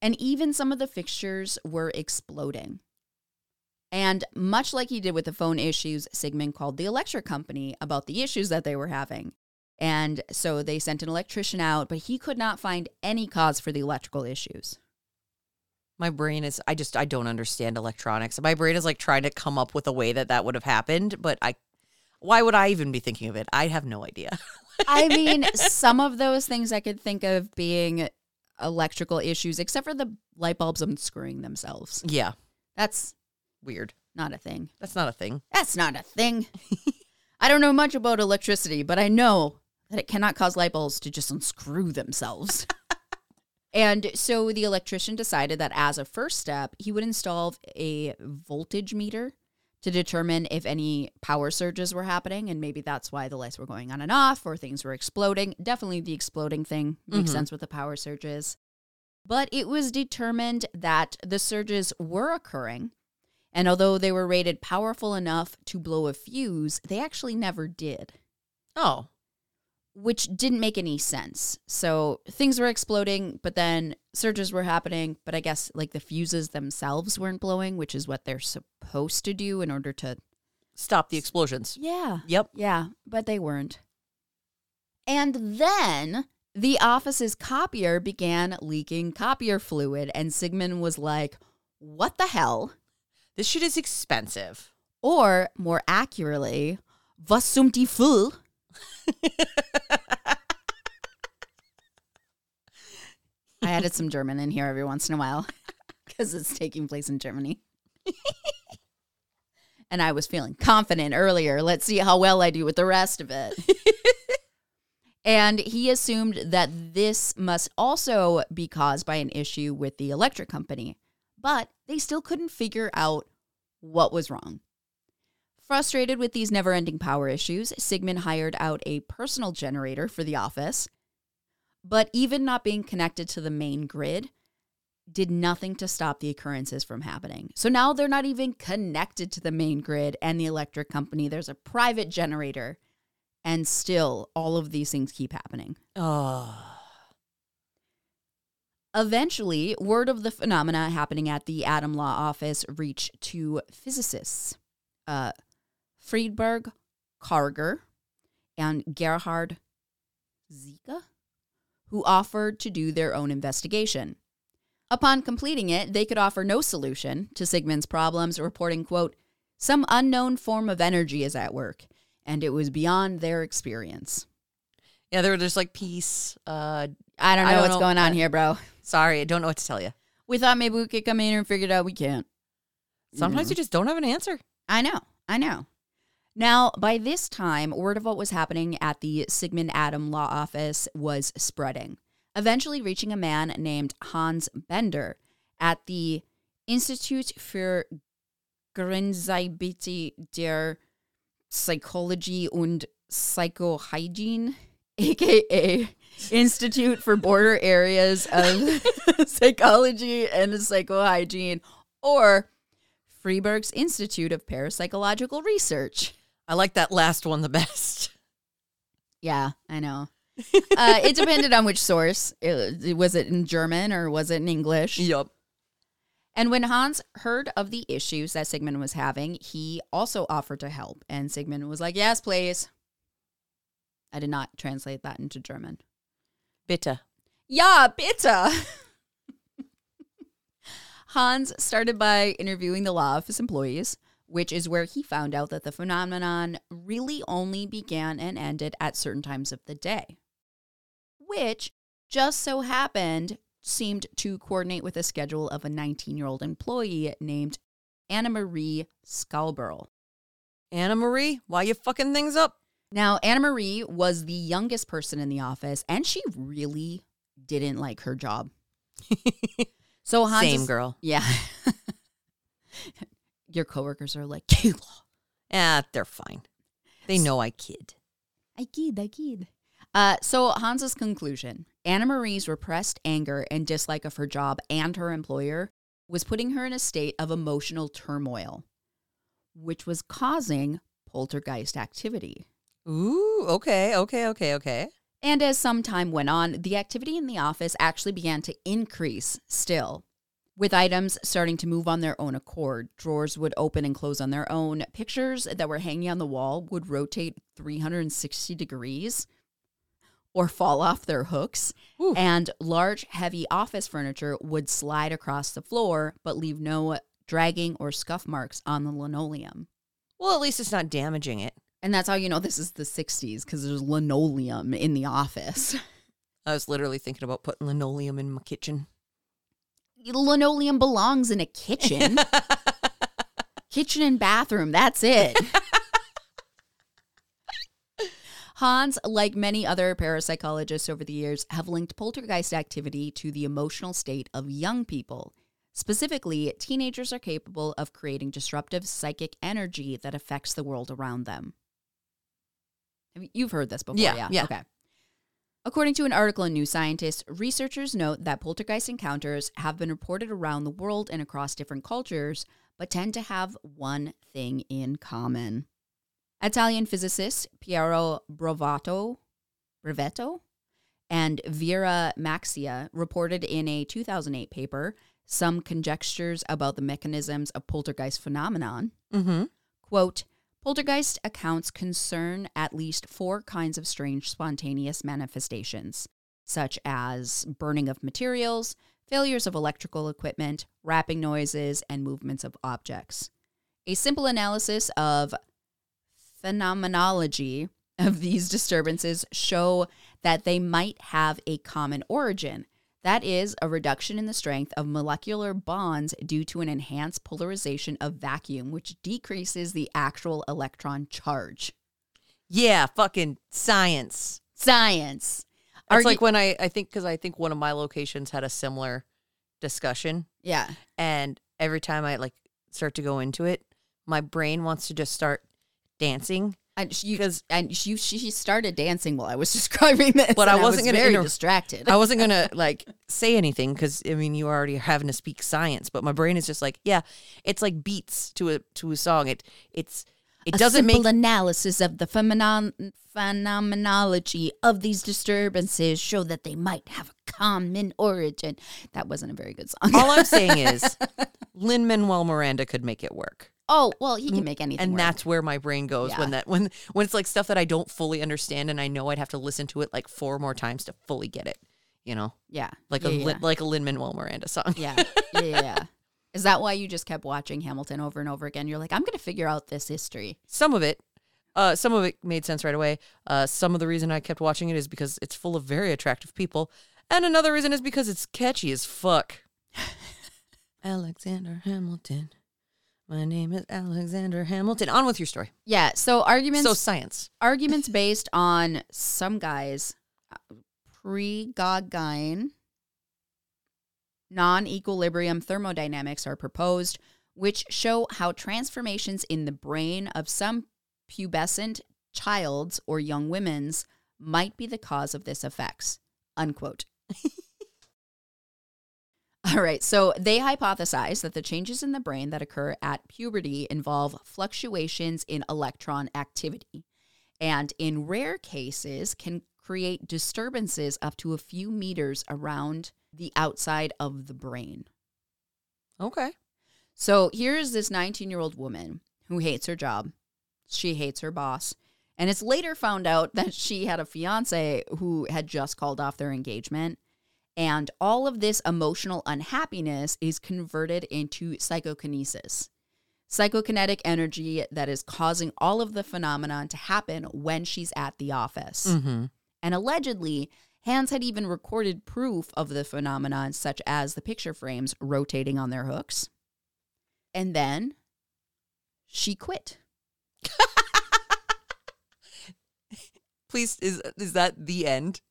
And even some of the fixtures were exploding. And much like he did with the phone issues, Sigmund called the electric company about the issues that they were having. And so they sent an electrician out, but he could not find any cause for the electrical issues. My brain is, I just, I don't understand electronics. My brain is like trying to come up with a way that that would have happened, but I, why would I even be thinking of it? I have no idea. I mean, some of those things I could think of being electrical issues, except for the light bulbs unscrewing themselves. Yeah. That's Weird. not a thing. That's not a thing. That's not a thing. I don't know much about electricity, but I know that it cannot cause light bulbs to just unscrew themselves. and so the electrician decided that as a first step, he would install a voltage meter to determine if any power surges were happening. And maybe that's why the lights were going on and off or things were exploding. Definitely the exploding thing makes Mhm. sense with the power surges. But it was determined that the surges were occurring. And although they were rated powerful enough to blow a fuse, they actually never did, Oh. Which didn't make any sense. So things were exploding, but then surges were happening. But I guess like the fuses themselves weren't blowing, which is what they're supposed to do in order to. Stop the explosions. Yeah. Yep. Yeah, but they weren't. And then the office's copier began leaking copier fluid, and Sigmund was like, What the hell? This shit is expensive. Or more accurately, was zum Teufel? I added some German in here every once in a while because it's taking place in Germany. and I was feeling confident earlier. Let's see how well I do with the rest of it. and he assumed that this must also be caused by an issue with the electric company, but they still couldn't figure out what was wrong. Frustrated with these never ending power issues, Sigmund hired out a personal generator for the office. But even not being connected to the main grid did nothing to stop the occurrences from happening. So now they're not even connected to the main grid and the electric company. There's a private generator, and still all of these things keep happening. Oh. Eventually, word of the phenomena happening at the Adam Law office reached to physicists uh, Friedbert, Karger, and Gerhard Zicha, who offered to do their own investigation. Upon completing it, they could offer no solution to Sigmund's problems, reporting, quote, some unknown form of energy is at work, and it was beyond their experience. Yeah, they were just like, peace. Uh, I don't know I don't what's know. going on here, bro. sorry, I don't know what to tell you. We thought maybe we could come in here and figure it out. We can't. Sometimes you just don't have an answer. I know. I know. Now, by this time, word of what was happening at the Sigmund Adam Law Office was spreading, eventually reaching a man named Hans Bender at the Institute für Grenzgebiete der Psychologie und Psychohygiene, aka Institute for Border Areas of Psychology and Psychohygiene, or Freiburg's Institute of Parapsychological Research. I like that last one the best. Yeah, I know. uh, it depended on which source. It, was it in German or was it in English? Yup. And when Hans heard of the issues that Sigmund was having, he also offered to help. And Sigmund was like, Yes, please. I did not translate that into German. Bitte. Yeah, bitte. Hans started by interviewing the law office employees, which is where he found out that the phenomenon really only began and ended at certain times of the day, which just so happened seemed to coordinate with the schedule of a 19 year old employee named Anna Marie Schaberl. Anna Marie, why you fucking things up? Now, Anna Marie was the youngest person in the office, and she really didn't like her job. So Hans Same girl. Yeah. Your coworkers are like, Kala. Ah, they're fine. They know I kid. I kid, I kid. Uh, so Hans's conclusion Anna Marie's repressed anger and dislike of her job and her employer was putting her in a state of emotional turmoil, which was causing poltergeist activity. Ooh, okay, okay, okay, okay. And as some time went on, the activity in the office actually began to increase still. With items starting to move on their own accord, drawers would open and close on their own. Pictures that were hanging on the wall would rotate 360 degrees or fall off their hooks. Ooh. And large, heavy office furniture would slide across the floor but leave no dragging or scuff marks on the linoleum. Well, at least it's not damaging it. And that's how you know this is the 60s because there's linoleum in the office. I was literally thinking about putting linoleum in my kitchen. Linoleum belongs in a kitchen. kitchen and bathroom, that's it. Hans, like many other parapsychologists over the years, have linked poltergeist activity to the emotional state of young people. Specifically, teenagers are capable of creating disruptive psychic energy that affects the world around them. You- You've heard this before, Yeah, yeah? yeah. Okay. According to an article in New Scientist, researchers note that poltergeist encounters have been reported around the world and across different cultures, but tend to have one thing in common. Italian physicists Piero Brovato, Brevetto and Vera Maxia reported in a 2008 paper some conjectures about the mechanisms of poltergeist phenomenon. Mm-hmm. Quote, Poltergeist accounts concern at least four kinds of strange spontaneous manifestations, such as burning of materials, failures of electrical equipment, rapping noises, and movements of objects. A simple analysis of phenomenology of these disturbances show that they might have a common origin. That is, a reduction in the strength of molecular bonds due to an enhanced polarization of vacuum, which decreases the actual electron charge. Yeah, fucking science. Science. It's like when I, I think, because I think one of my locations had a similar discussion. yeah. And every time I like start to go into it, my brain wants to just start dancing. And she, Because- and she, she started dancing while I was describing this. But I wasn't was gonna very inter- distracted. I wasn't gonna like say anything because I mean you are already having to speak science, but my brain is just like, yeah, it's like beats to a to a song. It it's it a doesn't simple make analysis of the phenomenon- phenomenology of these disturbances show that they might have a common origin. That wasn't a very good song. all I'm saying is Lin Manuel Miranda could make it work. Oh well, he can make anything. and work. that's where my brain goes when that when when it's like stuff that I don't fully understand and I know I'd have to listen to it like four more times to fully get it. You know, yeah, like yeah, a yeah. Like a Lin Manuel Miranda song. yeah, yeah, yeah, yeah. Is that why you just kept watching Hamilton over and over again? You're like, I'm going to figure out this history. Some of it, uh, some of it made sense right away. Uh, some of the reason I kept watching it is because it's full of very attractive people, and another reason is because it's catchy as fuck. Alexander Hamilton. My name is Alexander Hamilton. On with your story. Yeah. So arguments. So science. arguments based on some guys uh, Prigogine non-equilibrium thermodynamics are proposed which show how transformations in the brain of some pubescent child's or young women's might be the cause of this effects unquote all right so they hypothesize that the changes in the brain that occur at puberty involve fluctuations in electron activity and in rare cases can create disturbances up to a few meters around the outside of the brain. Okay. So here's this 19 year old woman who hates her job. She hates her boss. And it's later found out that she had a fiance who had just called off their engagement. And all of this emotional unhappiness is converted into psychokinesis. Psychokinetic energy that is causing all of the phenomenon to happen when she's at the office. Mm-hmm. And allegedly, Hans had even recorded proof of the phenomenon, such as the picture frames rotating on their hooks. And then she quit. Please, is is that the end?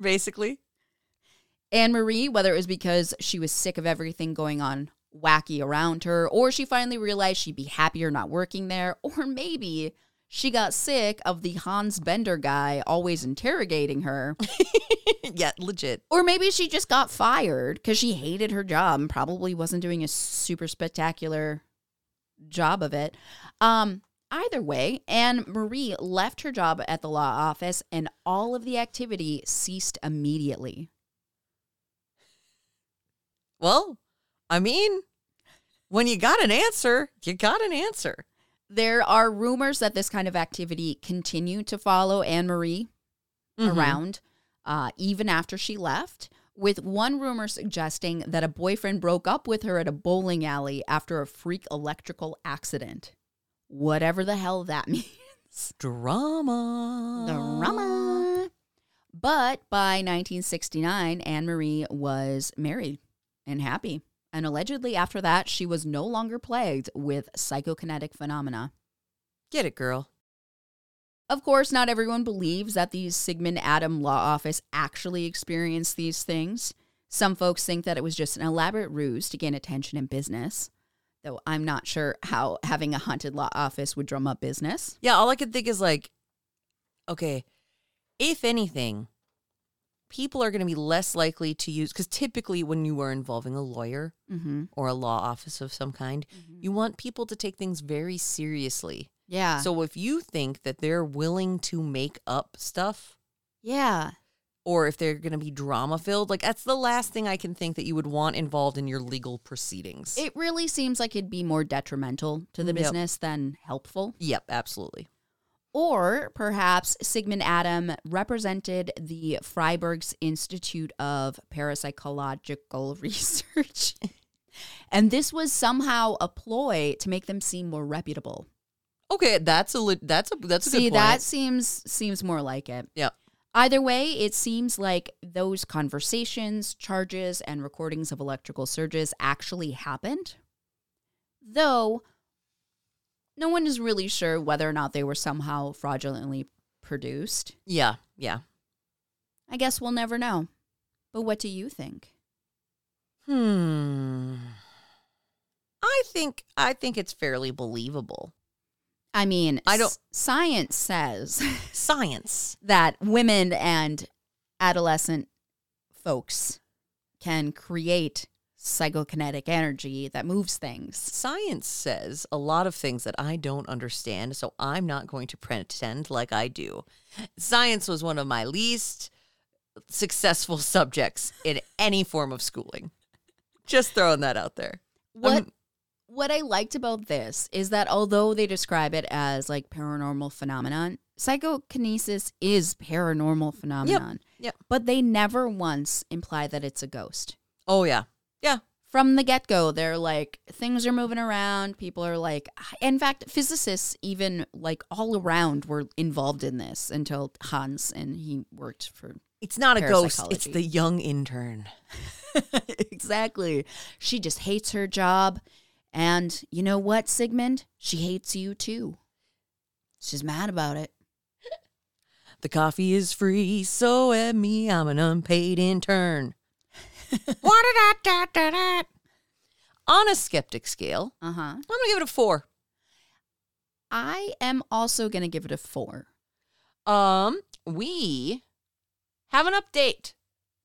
Basically. Anne Marie, whether it was because she was sick of everything going on wacky around her, or she finally realized she'd be happier not working there, or maybe she got sick of the Hans Bender guy always interrogating her, yeah, legit. or maybe she just got fired because she hated her job and probably wasn't doing a super spectacular job of it. Um, either way, Anne Marie left her job at the law office and all of the activity ceased immediately. Well, I mean, when you got an answer, you got an answer. There are rumors that this kind of activity continued to follow Anne Marie Mhm. around uh, even after she left, with one rumor suggesting that a boyfriend broke up with her at a bowling alley after a freak electrical accident. Whatever the hell that means. Drama. Drama. But by 1969, Anne Marie was married and happy. And allegedly, after that, she was no longer plagued with psychokinetic phenomena. Get it, girl. Of course, not everyone believes that the Sigmund Adam Law Office actually experienced these things. Some folks think that it was just an elaborate ruse to gain attention in business, though I'm not sure how having a haunted law office would drum up business. Yeah, all I could think is like, okay, if anything, people are going to be less likely to use because typically when you are involving a lawyer Mm-hmm. or a law office of some kind, you want people to take things very seriously. Yeah. So if you think that they're willing to make up stuff yeah. or if they're going to be drama filled, like that's the last thing I can think that you would want involved in your legal proceedings. It really seems like it'd be more detrimental to the Yep. business than helpful. yep, absolutely. Or perhaps Sigmund Adam represented the Freiburg's Institute of Parapsychological Research. and this was somehow a ploy to make them seem more reputable. Okay, that's a li- that's a that's a See, that seems seems more like it. Yep. Either way, it seems like those conversations, charges, and recordings of electrical surges actually happened. Though no one is really sure whether or not they were somehow fraudulently produced. Yeah, yeah. I guess we'll never know. But what do you think? Hmm. I think I think it's fairly believable. I mean, I don't- s- science says Science. that women and adolescent folks can create psychokinetic energy that moves things. Science says a lot of things that I don't understand, so I'm not going to pretend like I do. Science was one of my least successful subjects in any form of schooling. Just throwing that out there. What Um, what I liked about this is that although they describe it as like paranormal phenomenon, psychokinesis is paranormal phenomenon. Yep. But they never once imply that it's a ghost. Oh yeah. Yeah. From the get go, they're like things are moving around. People are like, in fact, physicists even like all around were involved in this until Hans and he worked for It's not a ghost, it's the young intern. exactly. She just hates her job. And you know what, Sigmund? She hates you too. She's mad about it. The coffee is free, so at me, I'm an unpaid intern. On a skeptic scale, Uh huh. I'm gonna give it a four. I am also going to give it a four. Um, we have an update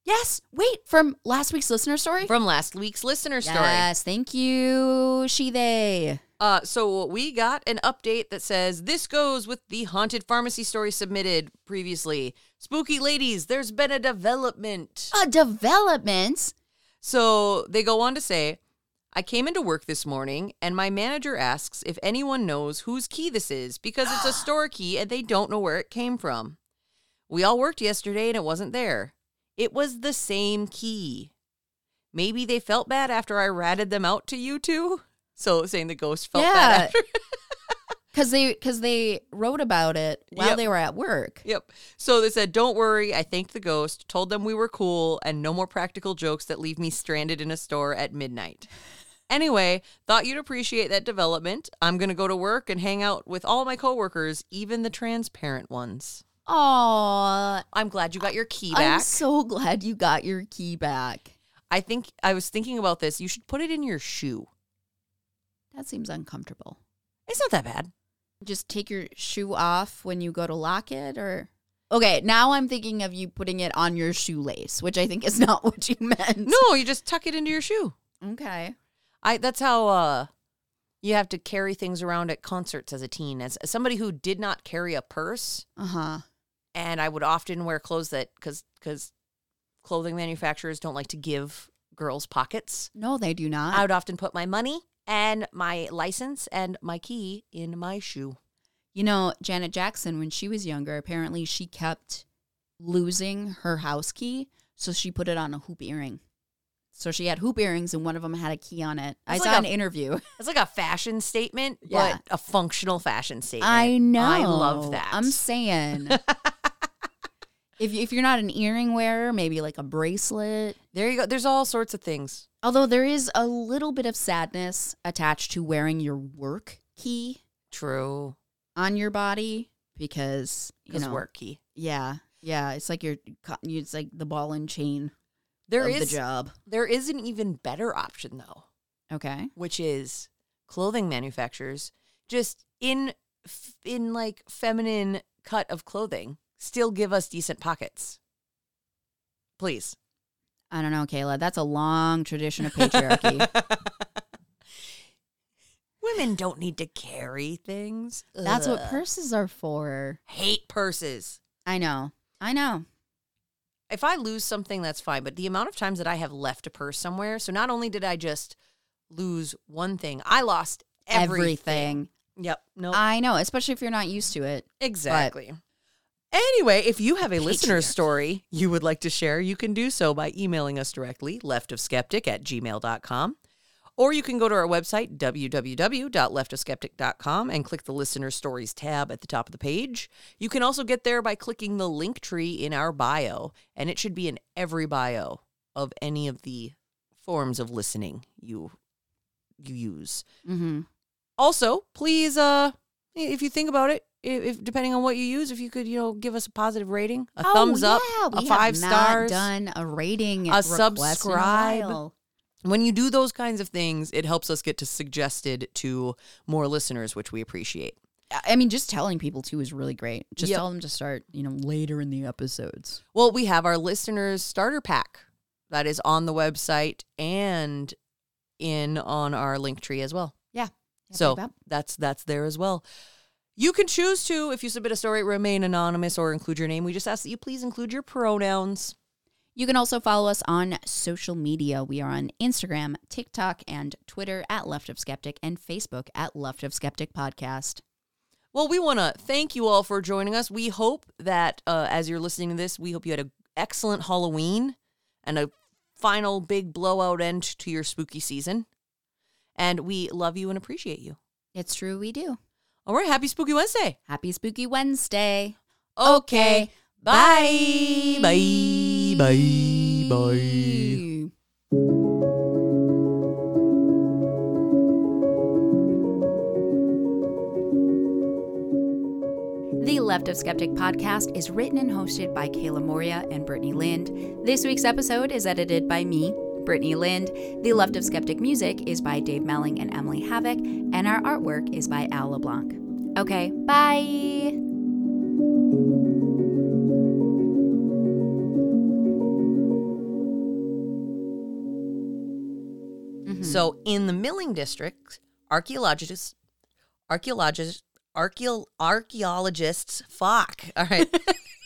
Yes. Wait, from last week's listener story? from last week's listener story. Yes. Thank you, she, they. Uh, so we got an update that says this goes with the haunted pharmacy story submitted previously. Spooky ladies, there's been a development. A development. So they go on to say, I came into work this morning and my manager asks if anyone knows whose key this is because it's a store key and they don't know where it came from. We all worked yesterday and it wasn't there. It was the same key. Maybe they felt bad after I ratted them out to you two. So saying the ghost felt Yeah. bad after. Because they, cause they wrote about it while Yep. they were at work. Yep. So they said, Don't worry. I thanked the ghost, told them we were cool, and no more practical jokes that leave me stranded in a store at midnight. Anyway, thought you'd appreciate that development. I'm going to go to work and hang out with all my coworkers, even the transparent ones. Aw. I'm glad you got your key I'm back. so glad you got your key back. I think I was thinking about this. You should put it in your shoe. That seems uncomfortable. It's not that bad. Just take your shoe off when you go to lock it or Okay, now I'm thinking of you putting it on your shoelace, which I think is not what you meant. No, you just tuck it into your shoe. Okay. I that's how uh you have to carry things around at concerts as a teen. As, as somebody who did not carry a purse, Uh-huh. and I would often wear clothes that because because clothing manufacturers don't like to give girls pockets. No, they do not. I would often put my money and my license and my key in my shoe. You know, Janet Jackson, when she was younger, apparently she kept losing her house key, so she put it on a hoop earring. So she had hoop earrings, and one of them had a key on it. I saw like an a- interview. It's like a fashion statement, Yeah. but a functional fashion statement. I know. I love that. I'm saying. if, you- if you're not an earring wearer, maybe like a bracelet. there you go. There's all sorts of things. Although there is a little bit of sadness attached to wearing your work key True. on your body because you know, work key. Yeah, yeah. It's like you're. It's like the ball and chain There of is the job. there is an even better option though, Okay. which is clothing manufacturers just in in like feminine cut of clothing still give us decent pockets. Please. I don't know, Kala. That's a long tradition of patriarchy. Women don't need to carry things. That's what purses are for. hate purses. I know. I know. if I lose something, that's fine. But the amount of times that I have left a purse somewhere, so not only did I just lose one thing, I lost everything. Everything. Yep. No. I know, especially if you're not used to it. exactly. Anyway, if you have a listener story you would like to share, you can do so by emailing us directly, leftofskeptic at gmail.com. Or you can go to our website, www.leftofskeptic.com, and click the Listener Stories tab at the top of the page. You can also get there by clicking the link tree in our bio, and it should be in every bio of any of the forms of listening you you use. Mm-hmm. Also, please, uh, if you think about it, if, if depending on what you use, if you could, you know, give us a positive rating, a oh, thumbs up, a five stars. Done a rating, a subscribe. while. When you do those kinds of things, it helps us get to suggested to more listeners, which we appreciate. I mean, just telling people too is really great. Just Yep. tell them to start, you know, later in the episodes. Well, we have our listeners starter pack that is on the website and in on our link tree as well. Yeah. So that's that's there as well. You can choose to, if you submit a story, remain anonymous or include your name. We just ask that you please include your pronouns. You can also follow us on social media. We are on Instagram, TikTok, and Twitter at Left of Skeptic and Facebook at Left of Skeptic Podcast. Well, we want to thank you all for joining us. We hope that uh, as you're listening to this, we hope you had an excellent Halloween and a final big blowout end to your spooky season. And we love you and appreciate you. It's true, we do. All right, happy Spooky Wednesday. Happy Spooky Wednesday. Okay. Bye. Bye. Bye. Bye. The Left of Skeptic podcast is written and hosted by Kala Moria and Brittany Lind. This week's episode is edited by me, Brittany Lind. The Left of Skeptic music is by Dave Melling and Emily Havoc, and our artwork is by Al LeBlanc. Okay, bye. Mm-hmm. So, in the Milling District, archaeologists, archaeologists, archeo- archaeologists, fuck. All right.